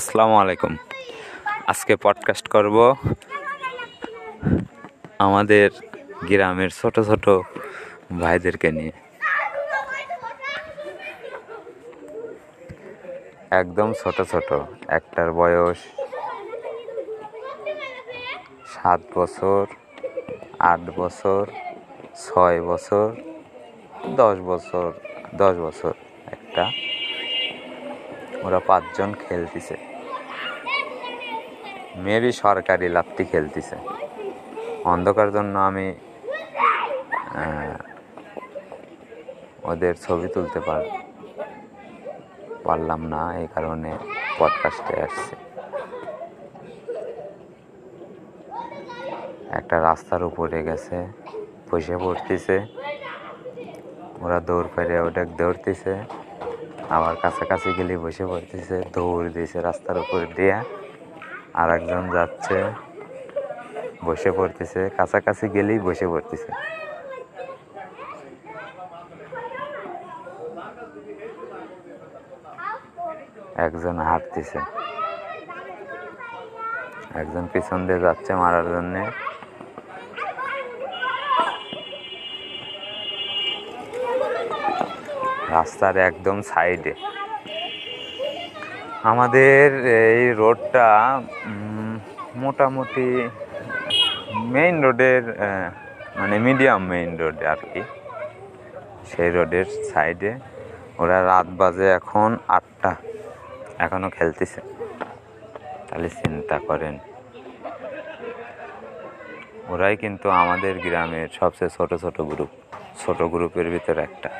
আসসালামু আলাইকুম। আজকে পডকাস্ট করব আমাদের গ্রামের ছোট ছোট ভাইদেরকে নিয়ে। একদম ছোট ছোট, একটার বয়স সাত বছর, আট বছর, ছয় বছর, দশ বছর দশ বছর একটা। ওরা পাঁচজন খেলতেছে। মেবি সরকারি লাত্তি খেলতেছে। অন্ধকার জন্য আমি ওদের ছবি তুলতে পার, পারলাম না, এই কারণে পডকাস্টে আসছে। একটা রাস্তার উপরে গেছে, বসে পড়তেছে। ওরা দৌড় পেরে ওটা দৌড়তেছে। আবার কাছাকাছি গেলে বসে পড়তেছে, দৌড় দিয়েছে রাস্তার উপর দিয়ে। আর একজন যাচ্ছে। বসে পড়তেছে। কাছাকাছি গেলেই বসে পড়তেছে। একজন হাঁটতেছে। একজন পিছন দিয়ে যাচ্ছে মারার জন্যে। রাস্তার একদম সাইডে। আমাদের এই রোডটা মোটামুটি মেইন রোডের মানে মিডিয়াম মেইন রোড আর কি। সেই রোডের সাইডে ওরা রাত বাজে এখন আটটা। এখনও খেলতেছে। তাহলে চিন্তা করেন। ওরাই কিন্তু আমাদের গ্রামের সবচেয়ে ছোট ছোট গ্রুপ ছোট গ্রুপের ভিতরে একটা।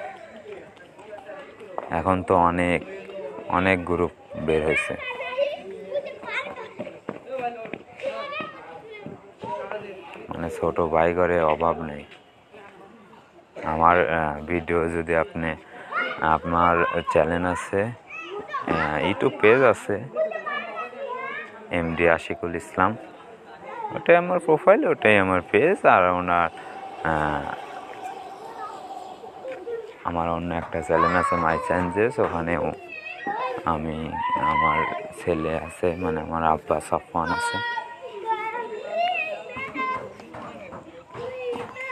এখন তো অনেক অনেক গ্রুপ বের হয়েছে। মানে ছোট ভাই ঘরে অভাব নেই। আমার ভিডিও যদি আপনি, আপনার চ্যানেল আছে ইউটিউব পেজ আছে এমডি আশিকুল ইসলাম, ওটাই আমার প্রোফাইল ওটাই আমার পেজ আর ওনার আমার অন্য একটা চ্যানেল আছে মাই চেঞ্জেস ওখানেও আমি আমার ছেলে আছে মানে আমার আব্বা সফওয়ান আছে।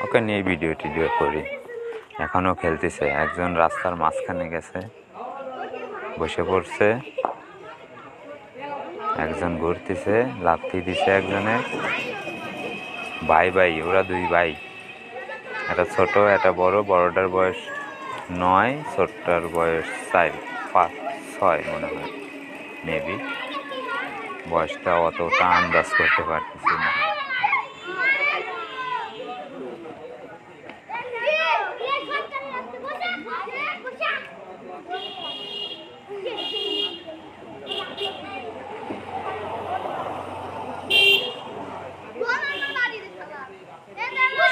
ওকে নিয়ে ভিডিও টিডিও করি। এখনও খেলতেছে। একজন রাস্তার মাঝখানে গেছে, বসে পড়ছে। একজন ঘুরতেছে লাথি দিছে একজনে। ভাই ভাই ওরা দুই ভাই। একটা ছোট, একটা বড়। বড়টার বয়স নয়, ছোটটার বয়স চার, পাঁচ। ছয় মনে হয় মেবি বয়সটা অতটা আন্দাজ করতে পারতেছি না।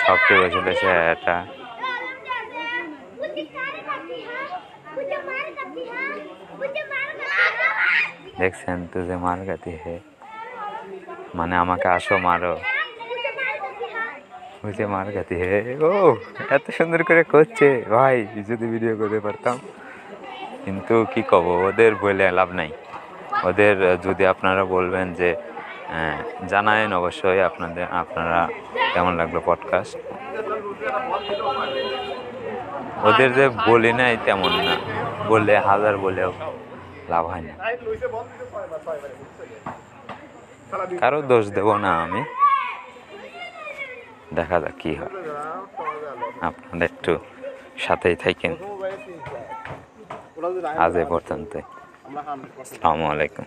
সবচেয়ে বেশি এটা দেখছেন তো যে মার গাতি হে। মানে আমাকে আসো, মারো। বুঝে মার গাতি হে। ও, এত সুন্দর করে করছে। ভাই, যদি ভিডিও করতে পারতাম। কিন্তু কি কব ওদের বলে লাভ নাই। ওদের যদি আপনারা বলবেন যে জানায়েন অবশ্যই আপনাদের, আপনারা কেমন লাগল পডকাস্ট ওদের যে বলি নাই তেমন না। বললে হাজার বলেও লাভ হয় না। কারও দোষ দেব না আমি। দেখা যাক কি হয়। আপনারা একটু সাথেই থাকেন। আজ এ পর্যন্ত আসসালামু আলাইকুম।